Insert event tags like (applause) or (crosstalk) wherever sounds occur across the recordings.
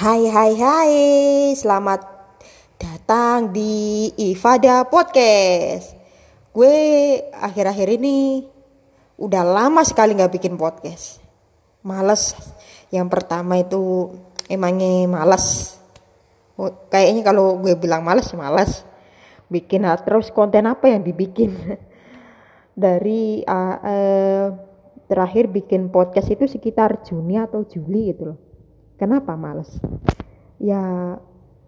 Hai hai hai, selamat datang di Ifada Podcast. Gue akhir-akhir ini udah lama sekali nggak bikin podcast. Males. Yang pertama itu emangnya males. Oh, Kayaknya kalau gue bilang males, males. Bikin terus konten apa yang dibikin? (laughs) Dari ah, eh, terakhir bikin podcast itu sekitar Juni atau Juli gitu loh. Kenapa males? Ya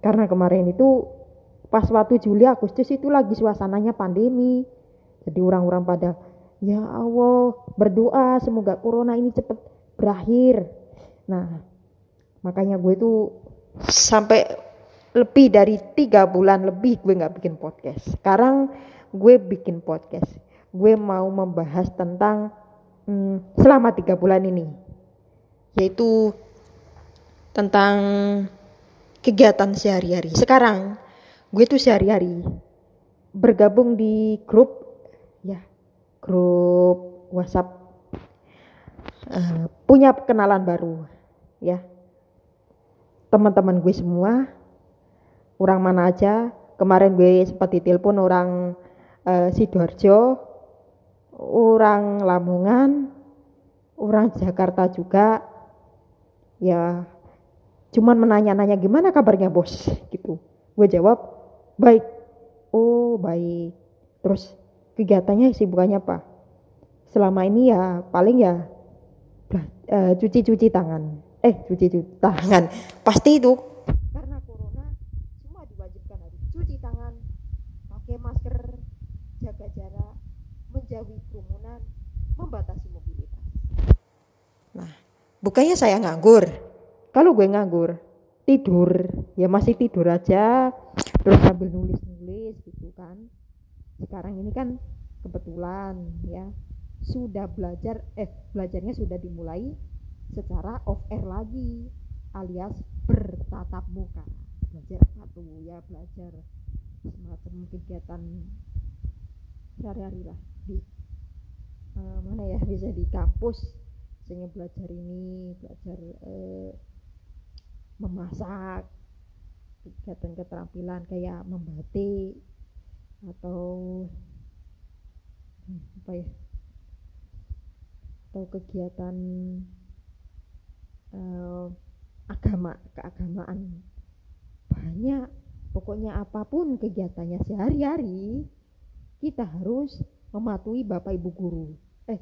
karena kemarin itu pas waktu Juli Agustus itu lagi suasananya pandemi. Jadi orang-orang pada ya Allah berdoa semoga corona ini cepet berakhir. Nah makanya gue tuh sampai lebih dari tiga bulan lebih gue nggak bikin podcast. Sekarang gue bikin podcast. Gue mau membahas tentang hmm, selama tiga bulan ini, yaitu tentang kegiatan sehari-hari. Sekarang gue tuh sehari-hari bergabung di grup ya grup WhatsApp. Eh, punya kenalan baru ya. Teman-teman gue semua orang mana aja. Kemarin gue sempat ditelepon orang eh, sidoarjo orang Lamongan orang Jakarta juga ya cuman menanya-nanya gimana kabarnya bos? Gitu. Gue jawab baik. Oh baik. Terus kegiatannya sibukannya apa selama ini ya paling ya eh, cuci-cuci tangan. Eh cuci-cuci tangan. Pasti itu. Karena corona semua diwajibkan harus cuci tangan pakai masker jaga jarak menjauhi kerumunan membatasi mobilitas. Nah bukannya saya nganggur kalau gue nganggur tidur. Ya masih tidur aja terus sambil nulis-nulis gitu kan. Sekarang ini kan kebetulan ya sudah belajar eh belajarnya sudah dimulai secara off air lagi alias bertatap muka. Belajar apa tuh? Ya belajar semacam kegiatan sehari-hari lah di eh, mana ya bisa di kampus. Misalnya belajar ini belajar eh, memasak kegiatan keterampilan kayak membatik atau hmm, apa ya atau kegiatan eh, agama keagamaan. Banyak pokoknya apa pun kegiatannya sehari-hari kita harus mematuhi bapak ibu guru. Eh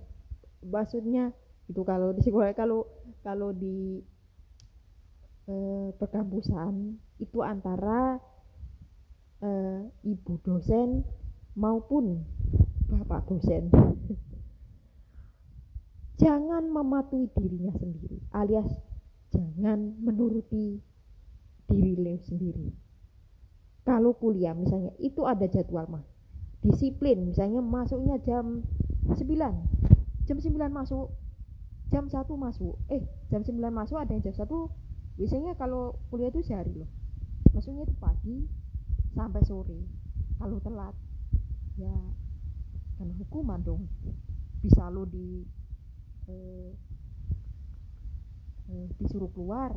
maksudnya itu kalau di sekolah kalau (laughs) kalau di eh, perkampusan itu antara eh, ibu dosen maupun bapak dosen. (laughs) Jangan mematuhi dirinya sendiri alias jangan menuruti diri sendiri. Kalau kuliah misalnya itu ada jadwal mah. Disiplin misalnya masuknya jam 9 jam 9 masuk jam 1 masuk. Eh jam 9 masuk ada yang jam 1 biasanya kalau kuliah itu sehari loh. Masuknya itu pagi sampai sore. Kalau telat ya kan hukuman dong. Bisa lo di eh, eh, disuruh keluar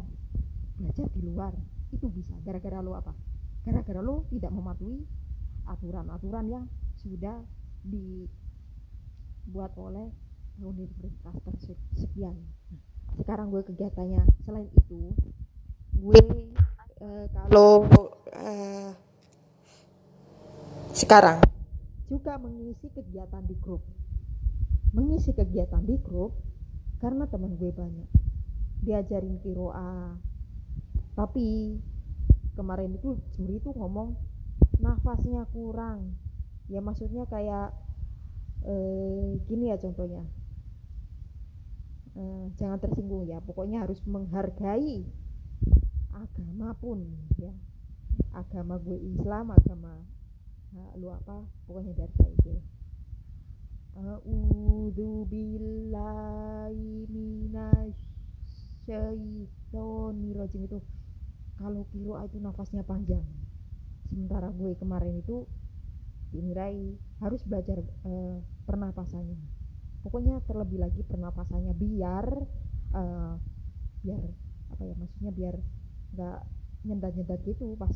belajar di luar itu bisa. Gara-gara lo apa? Gara-gara lo tidak mematuhi aturan-aturan yang sudah dibuat oleh universitas tersekian sekarang gue kegiatannya. Selain itu gue eh, kalau eh, sekarang juga mengisi kegiatan di grup. Mengisi kegiatan di grup karena teman gue banyak. Diajarin kiroa tapi kemarin itu juri itu ngomong nafasnya kurang. Ya maksudnya kayak eh, gini ya contohnya Eh, jangan tersinggung ya. Pokoknya harus menghargai agama pun ya. Agama gue Islam agama nah, lu apa pokoknya dihargai itu A'udzu billahi minasyaitonir rajim itu kalau kilo itu nafasnya panjang. Sementara gue kemarin itu dinilai harus belajar eh, pernapasannya pokoknya terlebih lagi pernapasannya biar eh, biar apa ya maksudnya biar nggak nyendat-nyendat gitu pas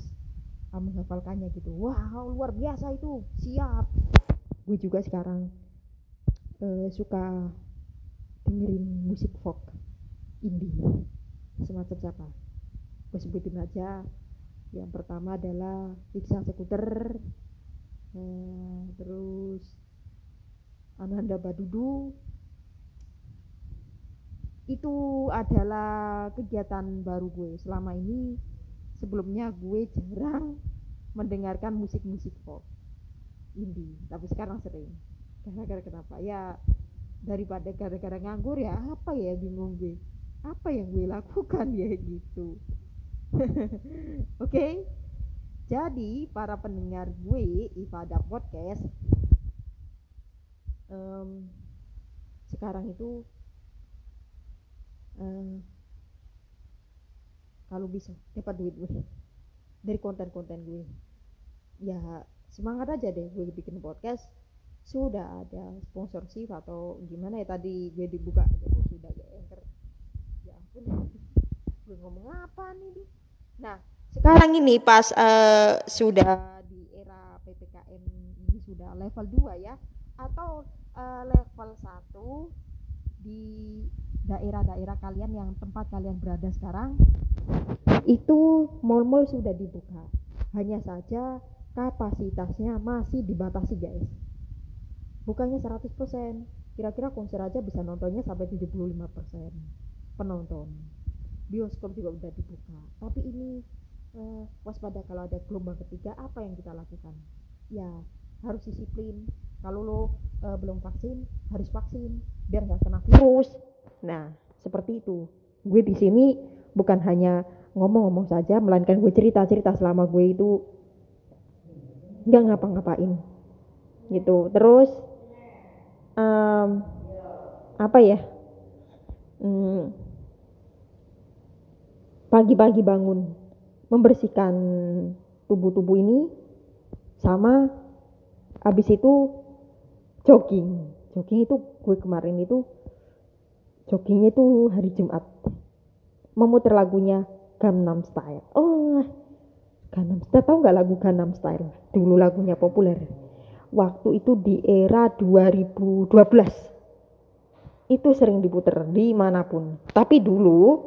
uh, menghafalkannya gitu. Wow luar biasa itu. Siap. Gue juga sekarang uh, suka dengerin musik folk indie. Semacam siapa? Gue sebutin aja. Yang pertama adalah Iksan Sekuter uh, terus Ananda Badudu. Itu adalah kegiatan baru gue. Selama ini sebelumnya gue jarang mendengarkan musik-musik folk indie tapi sekarang sering. Gara-gara kenapa? Ya daripada gara-gara nganggur ya apa ya bingung gue? Apa yang gue lakukan? (laughs) Ya gitu. (laughs) Oke? Okay? jadi para pendengar gue ibadah podcast um, sekarang itu uh, kalau bisa dapat duit gue dari konten-konten gue. Ya semangat aja deh gue bikin podcast. Sudah ada sponsorship atau gimana ya tadi gue dibuka oh, sudah ya anchor. Ya ampun (laughs) gue ngomong apa nih nah sekarang ini pas uh, sudah di era ppkm ini sudah level 2 ya atau uh, level 1 di daerah-daerah kalian yang tempat kalian berada sekarang itu mall-mall sudah dibuka. Hanya saja kapasitasnya masih dibatasi guys. Bukannya 100% kira-kira konser aja bisa nontonnya sampai 75% penonton. Bioskop juga udah dibuka. Tapi ini eh, waspada kalau ada gelombang ketiga apa yang kita lakukan? Ya harus disiplin kalau lo eh, belum vaksin harus vaksin biar nggak kena virus Nah, seperti itu. Gue di sini bukan hanya ngomong-ngomong saja, melainkan gue cerita-cerita selama gue itu nggak ngapa-ngapain gitu. Terus um, apa ya? Hmm, pagi-pagi bangun membersihkan tubuh-tubuh ini sama habis itu jogging. Jogging itu gue kemarin itu joggingnya itu hari Jumat. Memutar lagunya Gangnam Style. Oh Gangnam Style. Tahu nggak lagu Gangnam Style? Dulu lagunya populer. Waktu itu di era 2012 itu sering diputer di mana pun. Tapi dulu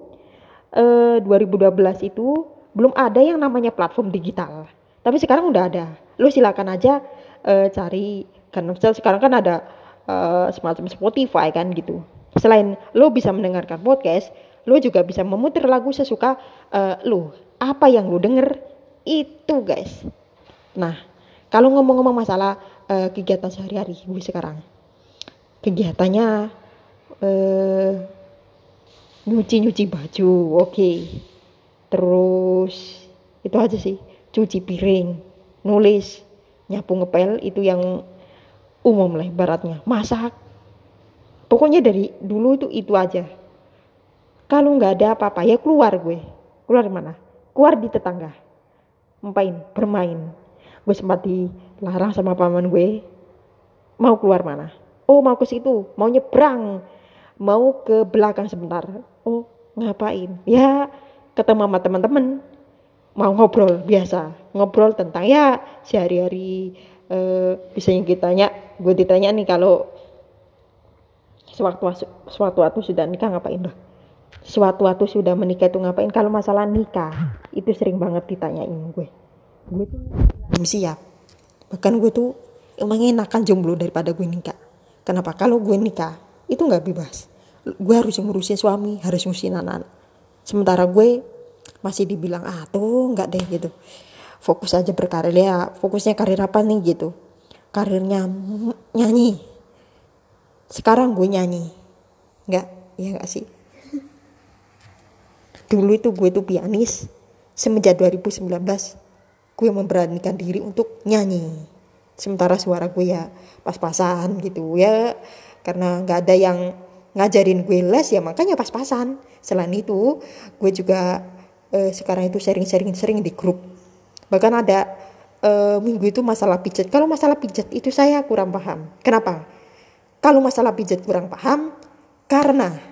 eh, 2012 itu belum ada yang namanya platform digital. Tapi sekarang udah ada. Lu silakan aja eh, cari Gangnam Style sekarang kan ada eh, semacam Spotify kan gitu Selain lo bisa mendengarkan podcast, lo juga bisa memutar lagu sesuka uh, lo. Apa yang lo denger itu guys. Nah, kalau ngomong-ngomong masalah uh, kegiatan sehari-hari gue sekarang, kegiatannya uh, nyuci-nyuci baju, oke. Okay. Terus itu aja sih, cuci piring, nulis, nyapu ngepel itu yang umum lah ibaratnya. Masak, pokoknya dari dulu itu itu aja. Kalau nggak ada apa-apa ya keluar gue. Keluar mana? Keluar di tetangga. Main bermain. Gue sempat dilarang sama paman gue. Mau keluar mana? Oh mau ke situ. Mau nyebrang. Mau ke belakang sebentar. Oh ngapain? Ya ketemu sama teman-teman mau ngobrol biasa. Ngobrol tentang ya sehari-hari eh, bisa yang kita tanya gue ditanya nih kalau sewaktu sewaktu waktu sudah nikah ngapain loh sewaktu waktu sudah menikah itu ngapain? Kalau masalah nikah itu sering banget ditanyain gue. Gue tuh belum siap. Bahkan gue tuh emang enakan jomblo daripada gue nikah. Kenapa? Kalau gue nikah itu nggak bebas. Gue harus ngurusin suami harus ngurusin anak, -anak. sementara gue masih dibilang ah tuh nggak deh gitu. Fokus aja berkarir ya fokusnya karir apa nih gitu. Karirnya nyanyi. Sekarang gue nyanyi. Nggak? Ya nggak sih? Dulu itu gue tuh pianis. Semenjak 2019 gue memberanikan diri untuk nyanyi. Sementara suara gue ya pas-pasan gitu ya. Karena nggak ada yang ngajarin gue les ya makanya pas-pasan. Selain itu gue juga eh, sekarang itu sering-sering sering di grup. Bahkan ada eh, minggu itu masalah pijat kalau masalah pijat itu saya kurang paham. Kenapa? Kalau masalah pijat kurang paham karena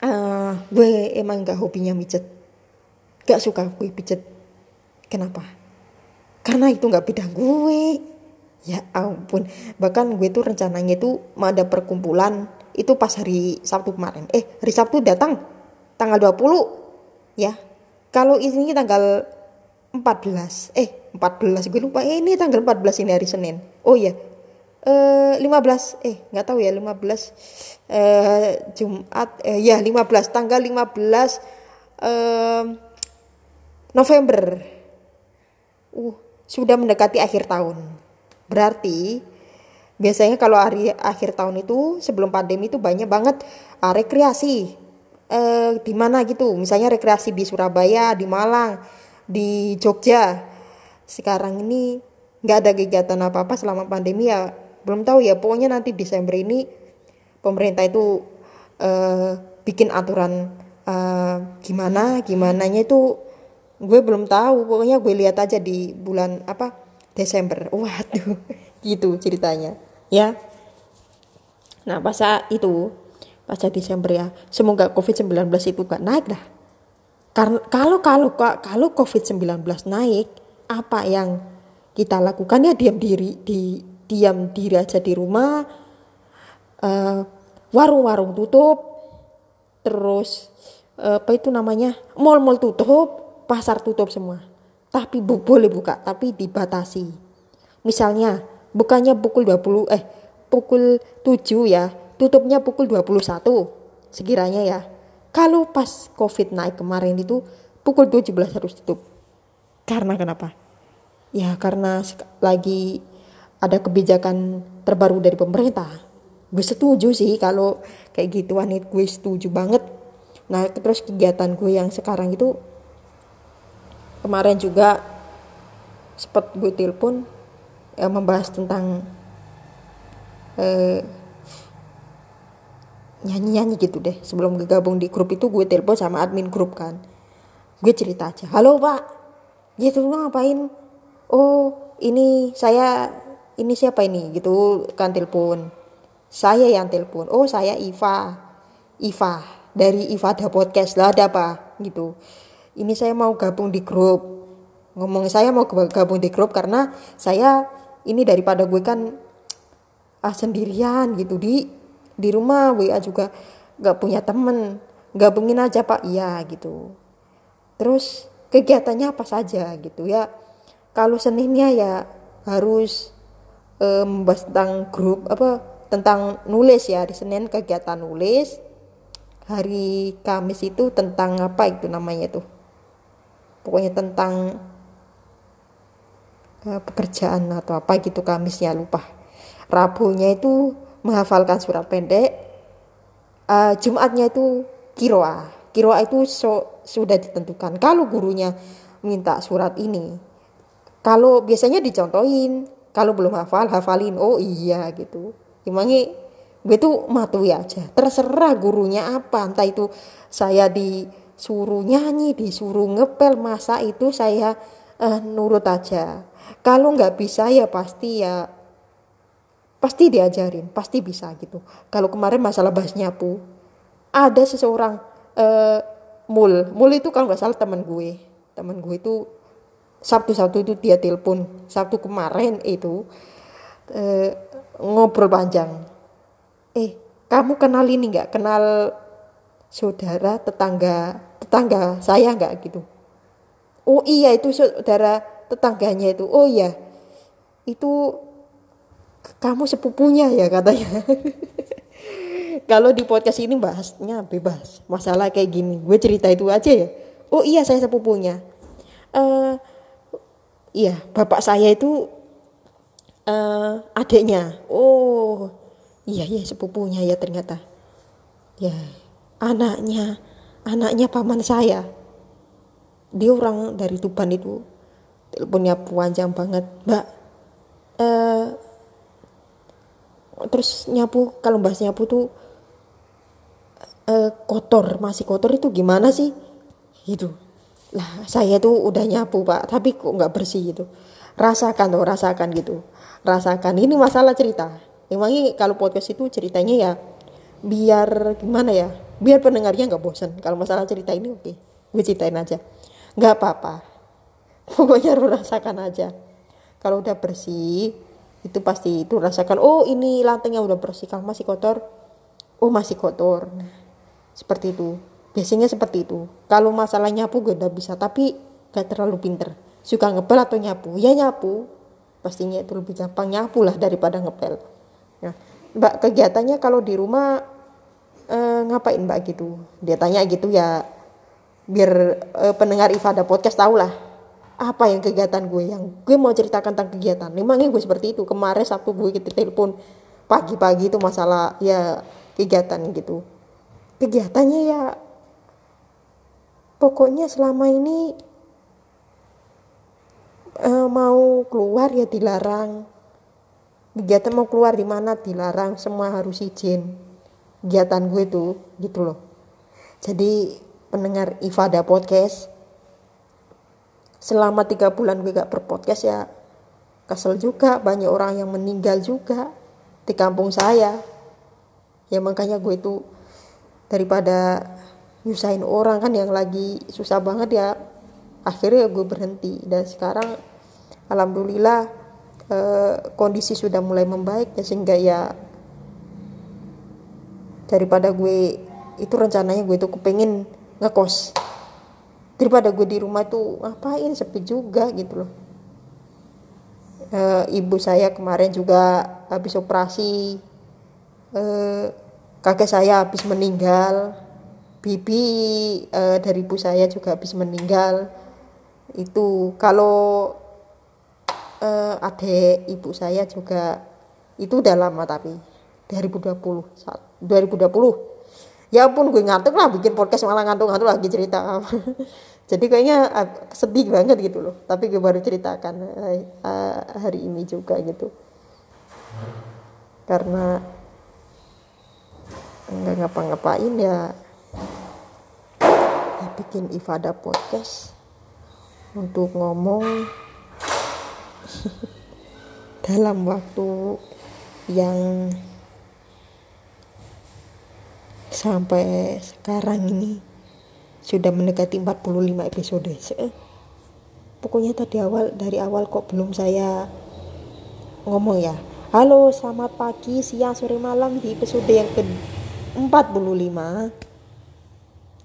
uh, gue emang gak hobinya mijet. Gak suka gue pijet. Kenapa? Karena itu nggak bidang gue. Ya ampun. Bahkan gue tuh rencananya itu mau ada perkumpulan. Itu pas hari Sabtu kemarin. Eh hari Sabtu datang. Tanggal 20 ya. Kalau ini tanggal 14 eh 14 gue lupa. Eh, ini tanggal 14 ini hari Senin. Oh ya eh 15 eh nggak tahu ya 15 eh Jumat. Eh ya 15 tanggal 15 eh November. Uh sudah mendekati akhir tahun. Berarti biasanya kalau hari akhir tahun itu sebelum pandemi itu banyak banget rekreasi uh, di mana gitu. Misalnya rekreasi di Surabaya di Malang di Jogja. Sekarang ini nggak ada kegiatan apa apa selama pandemi ya. Belum tahu ya pokoknya nanti Desember ini pemerintah itu uh, bikin aturan uh, gimana gimana nya itu gue belum tahu. Pokoknya gue lihat aja di bulan apa Desember. (laughs) Waduh gitu ceritanya. Ya. Nah pas itu pas Desember ya. Semoga COVID-19 itu gak naik dah. Karena kalau kalau kalau COVID-19 naik apa yang kita lakukan? Ya diam diri di diam diri aja di rumah. Warung warung-warung tutup. Terus uh, apa itu namanya? Mall-mall tutup pasar tutup semua. Tapi bu boleh buka tapi dibatasi. Misalnya bukannya pukul 20 eh pukul 7 ya tutupnya pukul 21 sekiranya ya. Kalau pas covid naik kemarin itu pukul 17 harus tutup. Karena kenapa? Ya karena lagi ada kebijakan terbaru dari pemerintah. Gue setuju sih kalau kayak gituan itu gue setuju banget. Nah terus kegiatan gue yang sekarang itu kemarin juga sempat gue telepon ya, membahas tentang eh, nyanyi-nyanyi gitu deh. Sebelum gabung di grup itu gue telepon sama admin grup kan. Gue cerita aja halo pak. Gitu ngapain? Oh ini saya ini siapa ini? Gitu kan telepon. Saya yang telepon. Oh saya Iva. Iva. Dari Iva ada podcast. Lah ada apa gitu. Ini saya mau gabung di grup. Ngomong saya mau gabung di grup karena saya ini daripada gue kan ah sendirian gitu di di rumah WA juga gak punya temen gabungin aja pak. Iya gitu. Terus kegiatannya apa saja gitu ya. Kalau Seninnya ya harus eh, membahas tentang grup apa tentang nulis ya. Di Senin kegiatan nulis hari Kamis itu tentang apa itu namanya tuh? Pokoknya tentang uh, pekerjaan atau apa gitu Kamisnya lupa. Rabunya itu menghafalkan surat pendek uh, Jumatnya itu kiroa. Kiroa itu so, sudah ditentukan. Kalau gurunya minta surat ini kalau biasanya dicontohin kalau belum hafal hafalin. Oh iya gitu. Emangnya gue tuh matui aja. Terserah gurunya apa. Entah itu saya disuruh nyanyi disuruh ngepel masa itu saya uh, nurut aja. Kalau nggak bisa ya pasti ya pasti diajarin pasti bisa gitu. Kalau kemarin masalah bahas nyapu ada seseorang uh, mul. Mul itu kalau nggak salah teman gue. Teman gue itu Sabtu-Sabtu itu dia telepon. Sabtu kemarin itu e, ngobrol panjang. Eh kamu kenal ini nggak? Kenal saudara tetangga tetangga saya nggak? Gitu. Oh iya itu saudara tetangganya itu. Oh iya. Itu kamu sepupunya ya katanya. (laughs) Kalau di podcast ini bahasnya bebas. Masalah kayak gini. Gue cerita itu aja ya. Oh iya saya sepupunya. Uh, iya bapak saya itu uh, adiknya. Oh iya iya sepupunya ya ternyata. Ya anaknya anaknya paman saya. Dia orang dari Tuban itu. Teleponnya panjang banget. Mbak uh, terus nyapu kalau bahas nyapu tuh uh, kotor. Masih kotor itu gimana sih? Gitu. Lah saya tuh udah nyapu pak tapi kok nggak bersih gitu. Rasakan tuh rasakan gitu. Rasakan. Ini masalah cerita. Emangnya kalau podcast itu ceritanya ya biar gimana ya? Biar pendengarnya nggak bosan kalau masalah cerita ini oke. Gue ceritain aja. Nggak apa-apa. (laughs) Pokoknya rasakan aja. Kalau udah bersih itu pasti itu rasakan oh ini lantainya udah bersih kalau masih kotor. Oh masih kotor. Nah, seperti itu. Biasanya seperti itu. Kalau masalah nyapu gue udah bisa tapi gak terlalu pinter. Suka ngepel atau nyapu? Ya nyapu. Pastinya itu lebih gampang nyapu lah daripada ngepel nah, mbak kegiatannya kalau di rumah eh, ngapain mbak gitu? Dia tanya gitu ya biar eh, pendengar Ifada podcast tahu lah apa yang kegiatan gue yang gue mau ceritakan tentang kegiatan? Memangnya gue seperti itu? Kemarin sabtu gue kita telepon pagi-pagi itu masalah ya kegiatan gitu. Kegiatannya ya pokoknya selama ini uh, mau keluar ya dilarang. Kegiatan mau keluar di mana dilarang semua harus izin. Kegiatan gue tuh gitu loh. Jadi pendengar Ifada podcast selama tiga bulan gue gak berpodcast ya kesel juga banyak orang yang meninggal juga di kampung saya. Ya makanya gue itu daripada nyusahin orang kan yang lagi susah banget ya akhirnya gue berhenti. Dan sekarang alhamdulillah eh, kondisi sudah mulai membaik ya sehingga ya daripada gue itu rencananya gue itu kepengen ngekos daripada gue di rumah tuh ngapain? Sepi juga gitu loh. E, ibu saya kemarin juga habis operasi e, kakek saya habis meninggal bibi e, dari ibu saya juga habis meninggal. Itu kalau e, adik ibu saya juga itu udah lama tapi 2020 2020 ya pun gue ngantuk lah bikin podcast malah ngantuk-ngantuk lagi cerita. (laughs) Jadi kayaknya sedih banget gitu loh. Tapi gue baru ceritakan uh, hari ini juga gitu. Karena nggak ngapa-ngapain ya, ya bikin Ifada podcast untuk ngomong (laughs) dalam waktu yang sampai sekarang ini sudah mendekati 45 episode. Pokoknya tadi awal dari awal kok belum saya ngomong ya. Halo selamat pagi siang sore malam di episode yang ke 45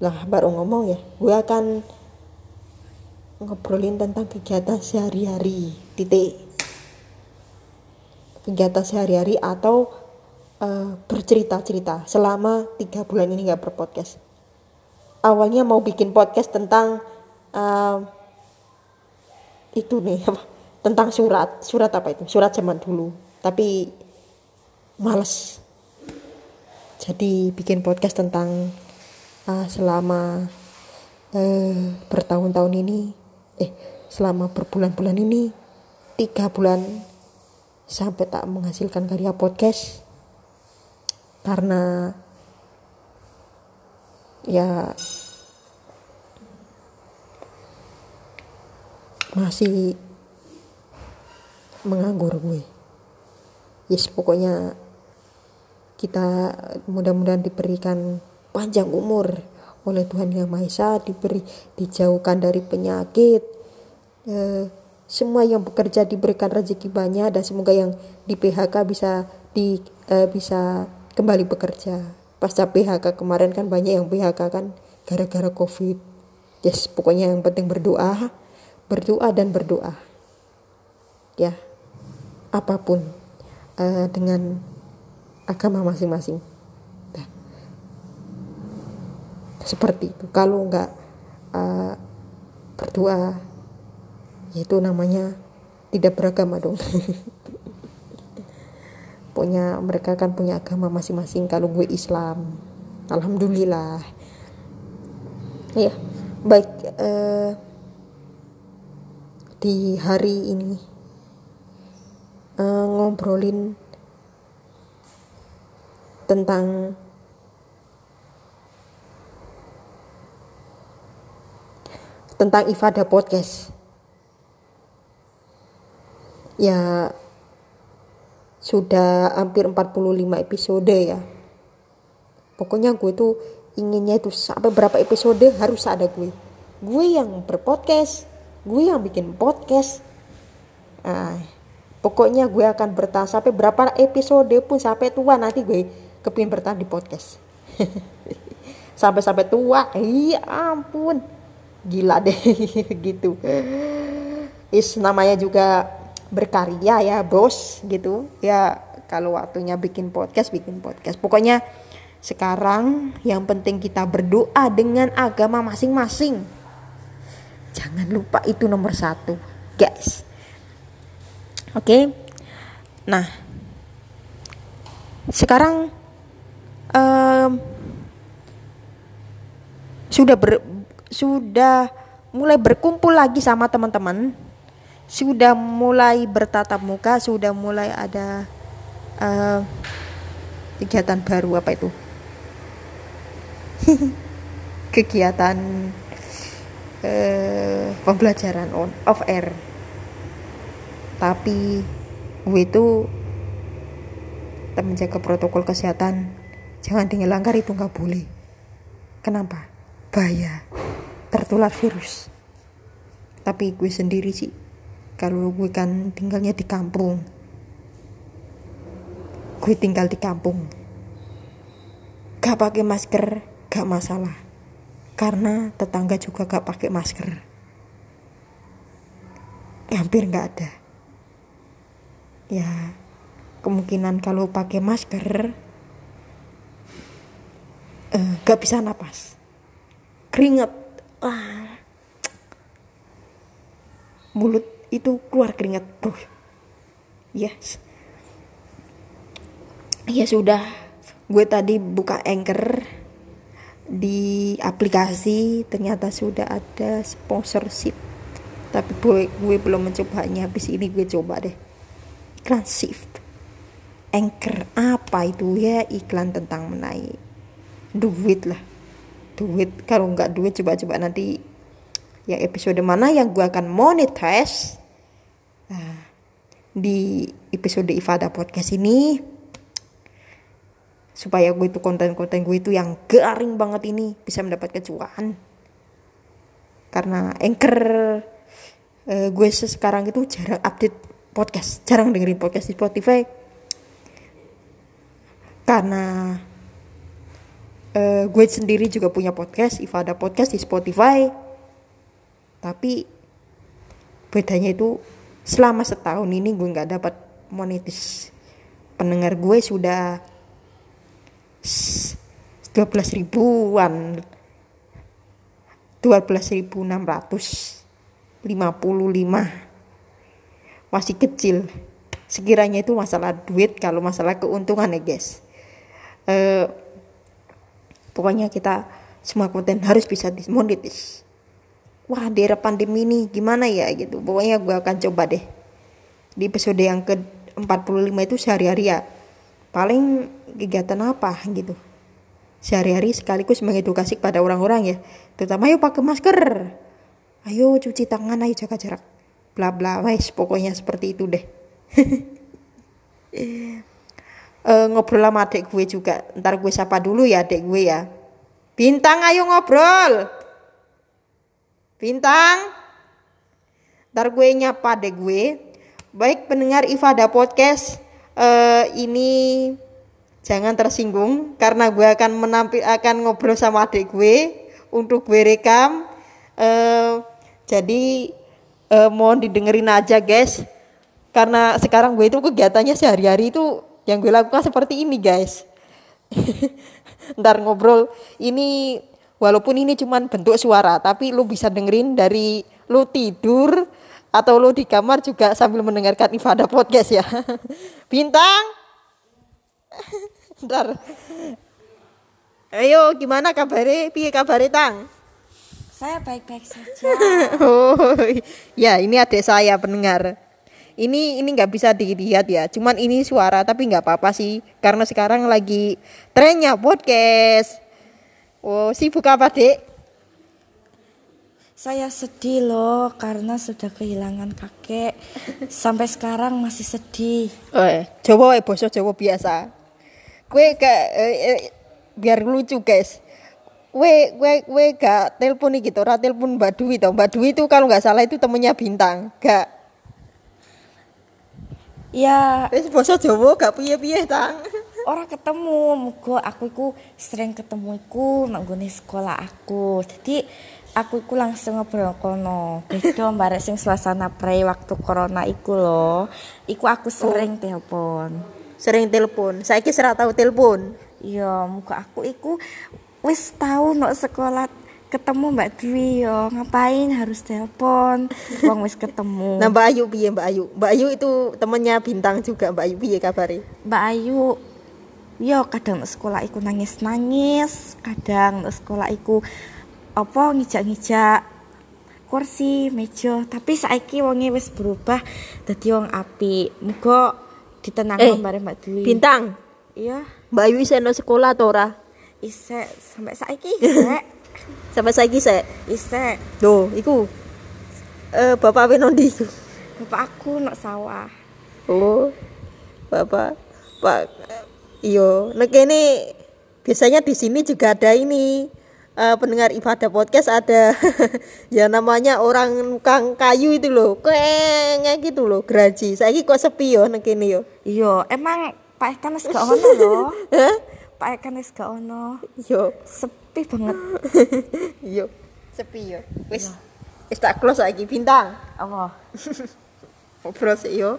lah baru ngomong ya gue akan ngobrolin tentang kegiatan sehari-hari titik. Kegiatan sehari-hari atau uh, bercerita-cerita selama tiga bulan ini nggak berpodcast. Awalnya mau bikin podcast tentang uh, itu nih apa? Tentang surat, surat apa itu? Surat zaman dulu. Tapi males. Jadi bikin podcast tentang uh, selama uh, bertahun-tahun ini, eh selama berbulan-bulan ini, tiga bulan sampai tak menghasilkan karya podcast karena ya masih menganggur gue. Yes pokoknya kita mudah-mudahan diberikan panjang umur oleh Tuhan Yang Maha Esa diberi dijauhkan dari penyakit. Eh, semua yang bekerja diberikan rezeki banyak dan semoga yang di PHK bisa di eh, bisa kembali bekerja. Pasca PHK kemarin kan banyak yang PHK kan gara-gara covid. Yes pokoknya yang penting berdoa berdoa dan berdoa. Ya apa pun uh, dengan agama masing-masing. Nah, seperti itu. Kalau nggak uh, berdoa yaitu namanya tidak beragama dong (laughs) punya mereka kan punya agama masing-masing. Kalau gue Islam alhamdulillah. Ya baik eh, di hari ini eh, ngobrolin tentang tentang ifadah podcast. Ya sudah hampir 45 episode ya. Pokoknya gue tuh inginnya itu sampai berapa episode harus ada gue. Gue yang berpodcast gue yang bikin podcast. Nah, pokoknya gue akan bertahan sampai berapa episode pun sampai tua nanti gue kepingin bertahan di podcast. (laughs) Sampai sampai tua iya ampun. Gila deh (laughs) gitu. Is namanya juga berkarya ya bos gitu. Ya kalau waktunya bikin podcast bikin podcast. Pokoknya sekarang yang penting kita berdoa dengan agama masing-masing. Jangan lupa itu nomor satu guys. Oke? Okay? nah sekarang um, sudah ber, sudah mulai berkumpul lagi sama teman-teman sudah mulai bertatap muka sudah mulai ada uh, kegiatan baru apa itu? (laughs) Kegiatan uh, pembelajaran on off air. Tapi gue itu tetap menjaga protokol kesehatan. Jangan dilanggar itu nggak boleh. Kenapa? Bahaya. Tertular virus. Tapi gue sendiri sih kalau gue kan tinggalnya di kampung. Gue tinggal di kampung. Gak pakai masker gak masalah. Karena tetangga juga gak pakai masker. Hampir gak ada. Ya kemungkinan kalau pakai masker uh, gak bisa napas. Keringet ah. mulut itu keluar keringet bro yes. Ya sudah. Gue tadi buka anchor di aplikasi. Ternyata sudah ada sponsorship. Tapi gue, gue belum mencobanya. Habis ini gue coba deh. Iklan shift. Anchor apa itu? Ya iklan tentang menaik duit lah. Duit. Kalau nggak duit coba-coba nanti ya episode mana yang gue akan monetize di episode Ifada podcast ini supaya gue itu konten-konten gue itu yang garing banget ini bisa mendapat kecuan karena anchor uh, gue sekarang itu jarang update podcast jarang dengerin podcast di Spotify. Karena uh, gue sendiri juga punya podcast Ifada podcast di Spotify. Tapi bedanya itu selama setahun ini gue nggak dapat monetis. Pendengar gue sudah 12 ribuan. 12.655 masih kecil. Sekiranya itu masalah duit kalau masalah keuntungan ya guys. Uh, pokoknya kita semua konten harus bisa dismonetis wah di era pandemi ini gimana ya gitu. Pokoknya gue akan coba deh. Di episode yang ke 45 itu sehari-hari ya. Paling kegiatan apa gitu. Sehari-hari sekaligus mengedukasi kepada orang-orang ya. Terutama ayo pakai masker. Ayo cuci tangan ayo jaga jarak. Bla bla wes pokoknya seperti itu deh. (laughs) E, ngobrol sama adik gue juga. Ntar gue sapa dulu ya adik gue ya. Bintang ayo ngobrol bintang. Ntar gue nyapa adik gue. Baik pendengar Ifada podcast uh, ini jangan tersinggung karena gue akan menampil akan ngobrol sama adik gue untuk gue rekam. Uh, jadi uh, mohon didengerin aja guys. Karena sekarang gue itu kegiatannya sehari-hari itu yang gue lakukan seperti ini guys. (laughs) Ntar ngobrol. Ini walaupun ini cuman bentuk suara tapi lu bisa dengerin dari lu tidur atau lo di kamar juga sambil mendengarkan ibadah podcast ya. (laughs) Bintang. (laughs) Ntar. Ayo gimana kabarnya? Piye kabarnya Tang? Saya baik-baik saja. (laughs) oh, ya ini adik saya pendengar. Ini ini nggak bisa dilihat ya. Cuman ini suara tapi nggak apa-apa sih karena sekarang lagi trennya podcast. Oh, sibuk apa, Dek? Saya sedih loh karena sudah kehilangan kakek. Sampai sekarang masih sedih. Oh, eh, coba eh coba biasa. Kue ke eh, eh, biar lucu guys. we we we gak telepon iki to, ora telepon Mbak Dwi to. Mbak Dwi itu kalau nggak salah itu temennya Bintang. Gak. Ya Wis basa Jawa gak piye-piye, Tang. Orang ketemu muga aku iku sering ketemu iku nang nggone sekolah aku jadi aku iku langsung ngobrol kono beda barek sing suasana pre waktu corona iku loh iku aku sering telepon Sering telepon. Saiki ora tau telepon. iya muga aku iku wis tau no sekolah ketemu Mbak Dwi yo ngapain harus telepon wong wis ketemu Nah, Mbak Ayu piye Mbak Ayu? Mbak Ayu itu temennya Bintang juga. Mbak Ayu piye kabare? Mbak Ayu yo kadang sekolah iku nangis-nangis, kadang nang sekolah iku apa ngijak-ngijak kursi, meja, tapi saiki wonge wis berubah dadi wong apik. Muga ditenangno Eh, bareng Mbak Dwi. Bintang. Iya, Mbak Ayu isih sekolah to ora? isek sampai saiki isek. (laughs) Sampai saiki sik. isek. Loh, iku eh bapak Wenondi iku. Bapak aku nok sawah. Oh. Bapak Pak iyo, nek kene biasanya di sini juga ada ini eh, pendengar ibadah podcast ada (laughs) ya namanya orang kang kayu itu loh kayak gitu loh geraji saiki kok sepi yo nek kene yo Iya, emang Pak Ekan wis gak ono lho. (laughs) Hah? Pak Ekan wis gak ono. yo Sepi banget. (laughs) yo sepi yo wis wis tak close lagi bintang Apa? ngobrol sih yo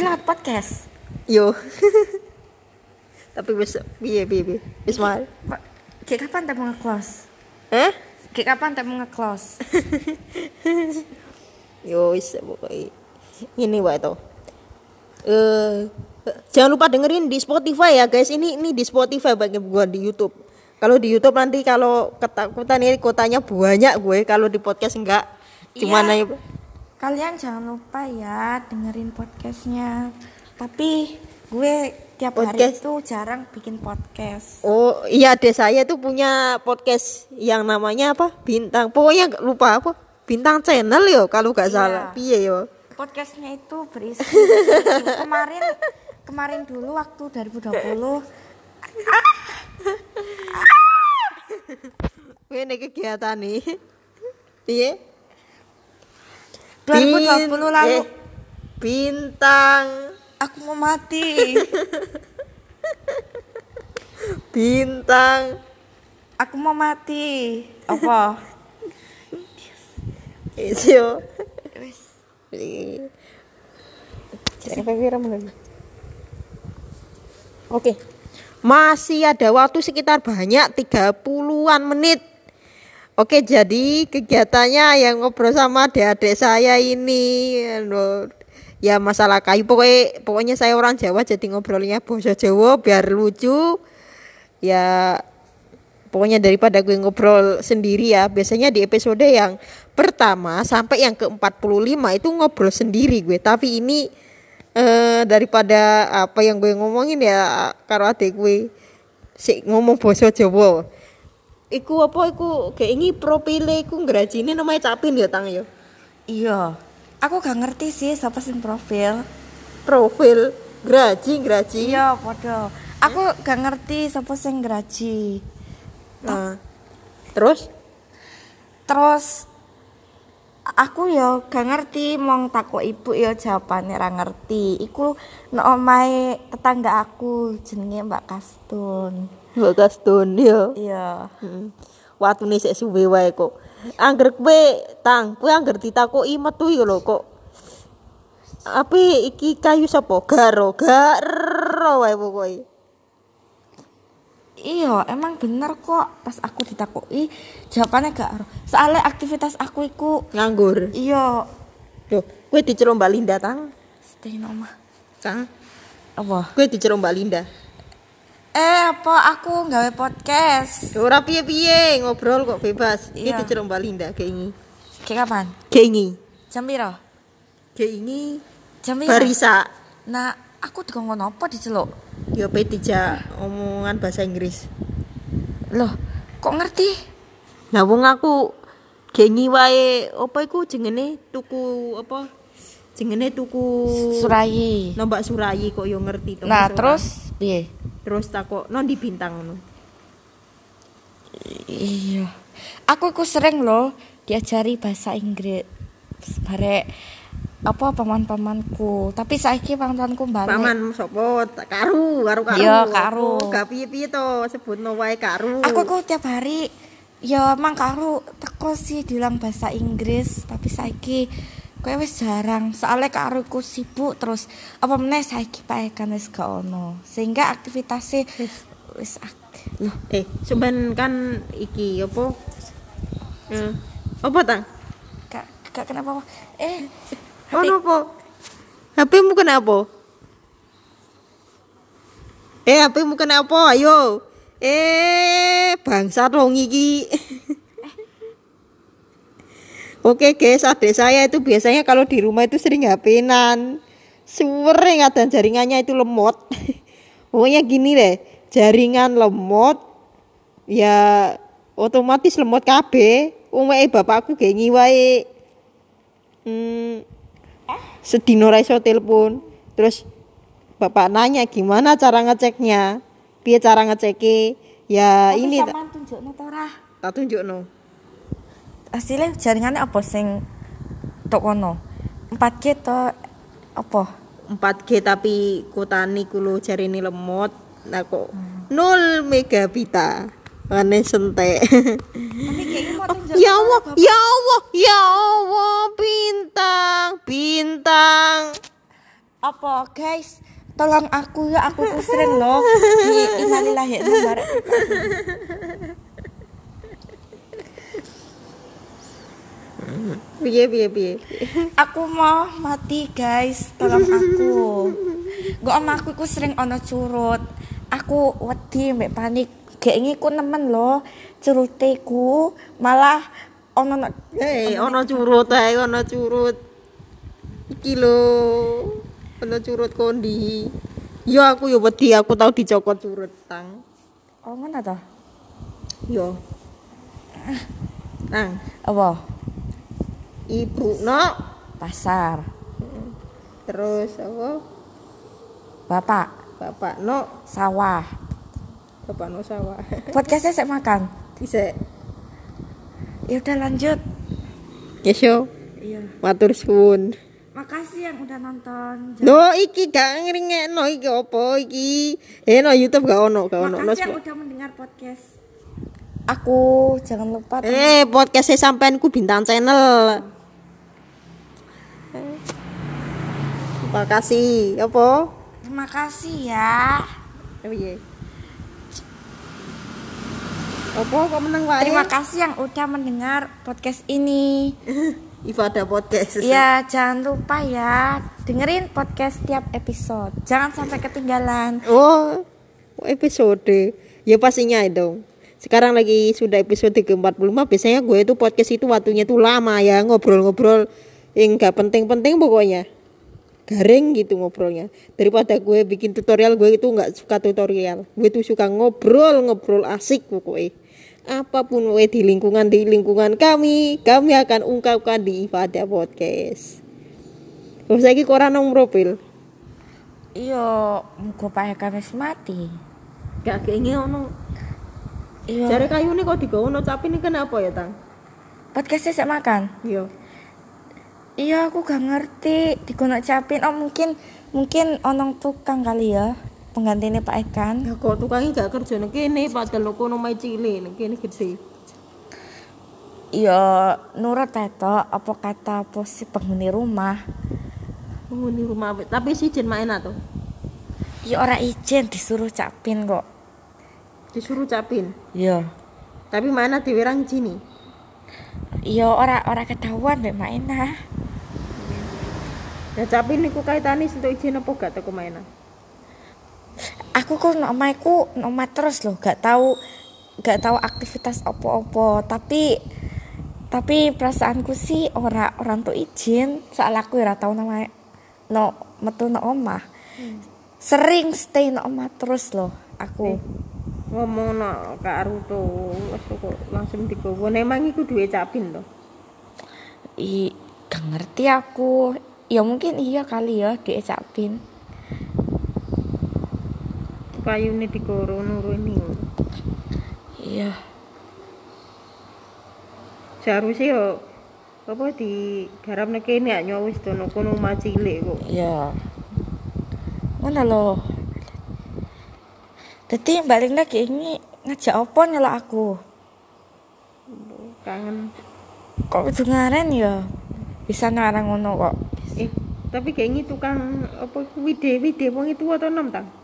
Iki lewat podcast. yo. (laughs) Tapi wis piye piye piye? Wis mal kayak kapan tak mau nge-close? eh Kayak kapan tak mau nge-close? (laughs) yo wis pokoknya ini wae to. Eh jangan lupa dengerin di Spotify ya guys. Ini ini di Spotify bagi gua di YouTube. Kalau di YouTube nanti kalau ketakutan ini kotanya banyak gue kalau di podcast enggak. Cuman Iya. Kalian jangan lupa ya dengerin podcastnya. Tapi gue tiap hari Podcast? itu jarang bikin podcast. oh iya deh saya tuh punya podcast yang namanya apa bintang pokoknya lupa apa bintang channel yo kalau nggak Iya. salah piye yo Podcastnya itu berisi (laughs) kemarin kemarin dulu waktu 2020 ini kegiatan nih piye 2020 Bin- lalu eh, bintang aku mau mati. (laughs) bintang Aku mau mati. Apa? Isyo. Wes. Oke. Masih ada waktu sekitar banyak 30-an menit. Oke, jadi kegiatannya yang ngobrol sama adik-adik saya ini ya masalah kayu. Pokoknya pokoknya saya orang Jawa jadi ngobrolnya bahasa Jawa biar lucu. Ya pokoknya daripada gue ngobrol sendiri ya biasanya di episode yang pertama sampai yang ke 45 itu ngobrol sendiri gue. Tapi ini eh daripada apa yang gue ngomongin ya karo adik gue si ngomong bahasa Jawa iku apa iku kayak ini profile iku ngrajine namanya capin ya tang ya Iya. Aku gak ngerti sih siapa sing profil. profil graji graji Iya, podo. Aku gak ngerti siapa sing graji. nah terus Terus aku yo gak ngerti mong takut ibu yo jawabannya ra ngerti. Iku nek omahe tetangga aku jenenge Mbak Kastun. Mbak Kastun ya Iya. Hmm. Waktu nih sik suwe wae kok. Angger kowe tang, kowe angger ditakoki metu ya lho kok. Apa iki kayu sapa? Garo, garo wae pokoke. Iya, emang bener kok pas aku ditakoki jawabannya gak ero. Soalnya aktivitas aku iku Nganggur. iya Loh, kowe dicero Mbak Linda tang? stay. Tang. Apa? Kowe dicero Mbak Linda. Eh, apa aku nggawe podcast? Ora piye-piye, ngobrol kok bebas. Iya. dicero Mbak Linda kayak ini. Kayak kapan? Kayak ini. Jam piro? Kayak ini Jam piro? barisa. Nah, aku dikongkon apa diceluk? Ya P3 omongan bahasa Inggris. Loh, kok ngerti? Nah wong aku gengi wae apa iku jenenge tuku apa? Jenenge tuku Surayi. nombak surayi kok yo ngerti to. Nah, terus piye? terus takok non di bintang ngono Iya. Aku iku sering loh diajari bahasa Inggris. Barek apa paman-pamanku. Tapi saiki paman-pamanku balik. paman sapa karu karu karu Iya, karu. Gak piye-piye to sebutno wae karu Aku kok tiap hari ya emang karo teko sih diulang bahasa Inggris, tapi saiki kowe wis jarang. Soalnya karo ku sibuk terus apa meneh saiki paekan wis gak ono. Sehingga aktivitasnya wis ak- Loh, eh sampean kan iki apa eh, apa tang gak, gak kenapa Eh, Ono apa? HP-mu kenapa? Eh, HP-mu kenapa? Ayo. Eh, bangsa dong iki. (laughs) Oke guys, adik saya itu biasanya kalau di rumah itu sering HP-nan. Sering ada jaringannya itu lemot. (laughs) Pokoknya gini deh, jaringan lemot ya otomatis lemot. Wong wae bapakku gengi wae. Hmm, sedino ra iso telepon. Terus bapak nanya gimana cara ngeceknya? Piye cara ngeceknya? Ya tapi ini tak sampean tunjukno to ora? tak tunjukno. Hasilnya jaringannya apa sing tok kono? 4G to apa? 4G tapi kotane kulo jarine lemot. Nah kok 0 megabita. Aneh sentek. Tapi kayaknya mau (laughs) ya Allah, ya Allah, ya Allah, bintang, bintang. apa guys? Tolong aku ya, aku sering loh innalillahi wa inna ilaihi Piye piye piye. Aku mau mati guys, tolong aku. Gak om aku iku sering ono curut. Aku wedi mbek panik. Gak ku nemen loh curutiku malah ono no- Hei, ono curut ae, ono curut. Iki lho. Ono curut kondi. Yo aku yo wedi, aku tau dicokot curut tang. Oh mana toh? Yo. Tang, Apa? ibu no Pasar. terus apa? Bapak, Bapak no, sawah. bapak no sawah. (laughs) Podcastnya saya makan. Bisa. Ya udah lanjut. Kesyo, Iya. matur suwun. Makasih yang udah nonton. No, iki gak ngringekno iki apa iki? Eh no YouTube gak ono, gak ono. No, Makasih yang udah mendengar podcast. Aku jangan lupa Eh, podcastnya sampean ku bintang channel. Terima kasih. Apa? Terima kasih ya. Oh iya. Apa kok meneng wae? Terima kasih yang udah mendengar podcast ini. (laughs) Ibadah podcast. Ya, jangan lupa ya dengerin podcast tiap episode. Jangan sampai ketinggalan. Oh, episode. Ya pastinya dong. Sekarang lagi sudah episode ke-45. Biasanya gue itu podcast itu waktunya tuh lama ya, ngobrol-ngobrol yang gak penting-penting pokoknya. Garing gitu ngobrolnya. Daripada gue bikin tutorial, gue itu nggak suka tutorial. Gue tuh suka ngobrol-ngobrol asik pokoknya. Apa pun we di lingkungan di lingkungan kami, kami akan ungkapkan di ibadah podcast. Terus lagi koran nong profil. Iya, muga pae kamis mati. Gak keinget ono Iya. Jare kayu ini kok digawa tapi ini kenapa ya, Tang? Podcastnya saya makan. Iya. Iya, aku gak ngerti digono capin. Oh, mungkin mungkin onong tukang kali ya. Penggantinya Pak Ekan. Ya kok tukangnya gak kerja nih kene padahal lo kono mai cilik nih kene gede. Iya, nurut itu apa kata posisi penghuni rumah. Penghuni rumah apa? tapi si jen main tuh. Ya ora izin disuruh capin kok. Disuruh capin. Iya. Tapi mana diwerang sini. Iya ora ora ketahuan mbek Maena. Ya capin niku kaitane untuk izin apa gak teko mainan. Aku kok nok omahku terus loh, gak tahu gak tahu aktivitas opo-opo, tapi tapi perasaanku sih ora orang tuh izin, soal aku ora tahu nama no metu nok omah. Sering stay nok omah terus loh aku. Ngomong no Kak Aruto, langsung digawa. Emang iku duwe capin to. I gak ngerti aku. Ya mungkin iya kali ya diucapin. Payune digoro nuruni. Iya. Seharusnya yo apa di garam kene ya nyowis dono kono omah cilik kok. Iya. Ngono lho. Dadi balik lagi ini ngajak opo nyelok aku. Kangen. Kok kudu ngaren ya? Bisa ngarang ngono kok. Eh, tapi kayak ini tukang apa wide wide wong itu atau nom tang?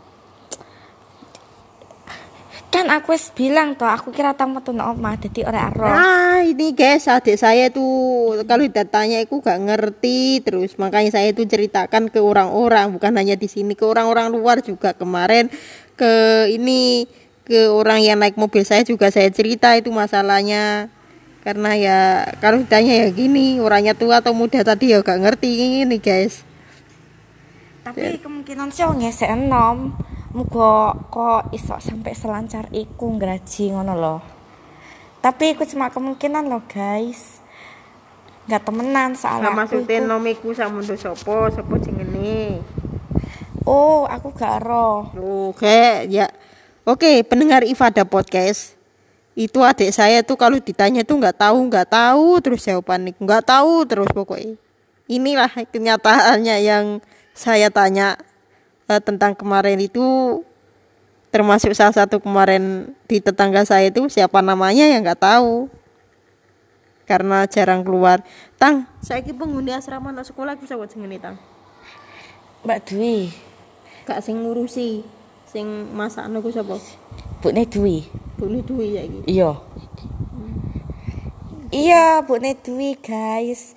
Kan aku wis bilang toh, aku kira tamu tuh omah dadi ora ero. Ah, ini guys, adik saya tuh kalau datanya itu gak ngerti terus makanya saya tuh ceritakan ke orang-orang bukan hanya di sini ke orang-orang luar juga kemarin ke ini ke orang yang naik mobil saya juga saya cerita itu masalahnya karena ya kalau ditanya ya gini orangnya tua atau muda tadi ya gak ngerti ini guys Tapi kemungkinan sih wong esek enom. Muga kok iso sampai selancar iku ngraji ngono loh. Tapi iku cuma kemungkinan loh, guys. Nggak temenan soalnya aku maksudnya iku- nomiku sama sopo sopo jenenge Oh, aku gak ero. Oke, ya. Oke, pendengar Ifada podcast. Itu adik saya tuh kalau ditanya tuh nggak tahu, nggak tahu terus jawabannya nggak tahu terus pokoknya. Inilah kenyataannya yang saya tanya eh, tentang kemarin itu termasuk salah satu kemarin di tetangga saya itu siapa namanya yang nggak tahu karena jarang keluar. Tang, saya ki penghuni asrama anak sekolah bisa buat jenenge tang. Mbak Dwi, Gak sing ngurusi, sing masakno ku sapa? Bune Dwi. Bune duwe ya iki. Iya. Iya, Bune Dwi, guys.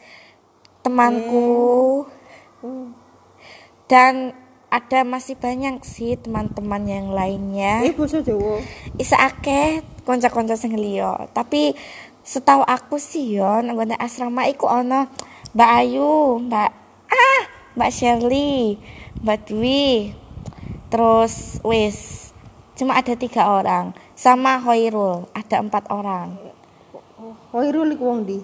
Temanku. Dan ada masih banyak sih teman-teman yang lainnya. Eh basa Jawa. Isa akeh konco-konco sing liya. Tapi setahu aku sih yo nang asrama iku ana Mbak Ayu, Mbak ah, Mbak Shirley, Mbak Dwi. Terus wis cuma ada tiga orang sama Hoirul ada empat orang. Hoirul iku wong ndi?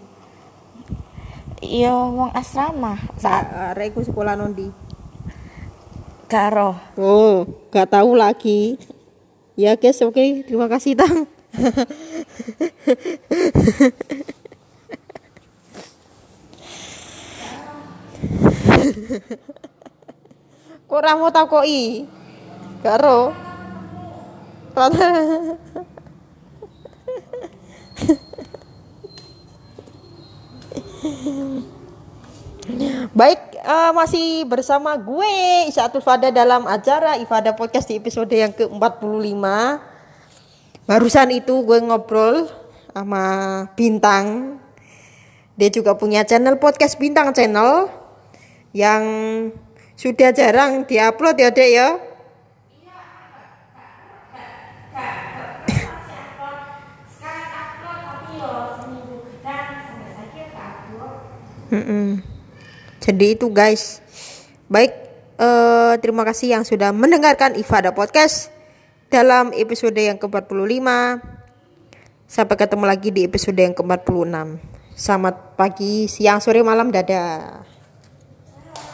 Iya wong asrama saat iku sekolah nondi. Garo. Oh, gak tahu lagi. Ya guys, oke, terima kasih Tang. Kok ora mau takoki? Karo. Baik, eh, masih bersama gue Isyatul Fada dalam acara Ifada Podcast di episode yang ke-45. Barusan itu gue ngobrol sama Bintang. Dia juga punya channel podcast Bintang Channel yang sudah jarang diupload ya, Dek ya. Mm-mm. Jadi itu guys. Baik, eh, terima kasih yang sudah mendengarkan Ifada Podcast dalam episode yang ke-45. Sampai ketemu lagi di episode yang ke-46. Selamat pagi, siang, sore, malam, dadah.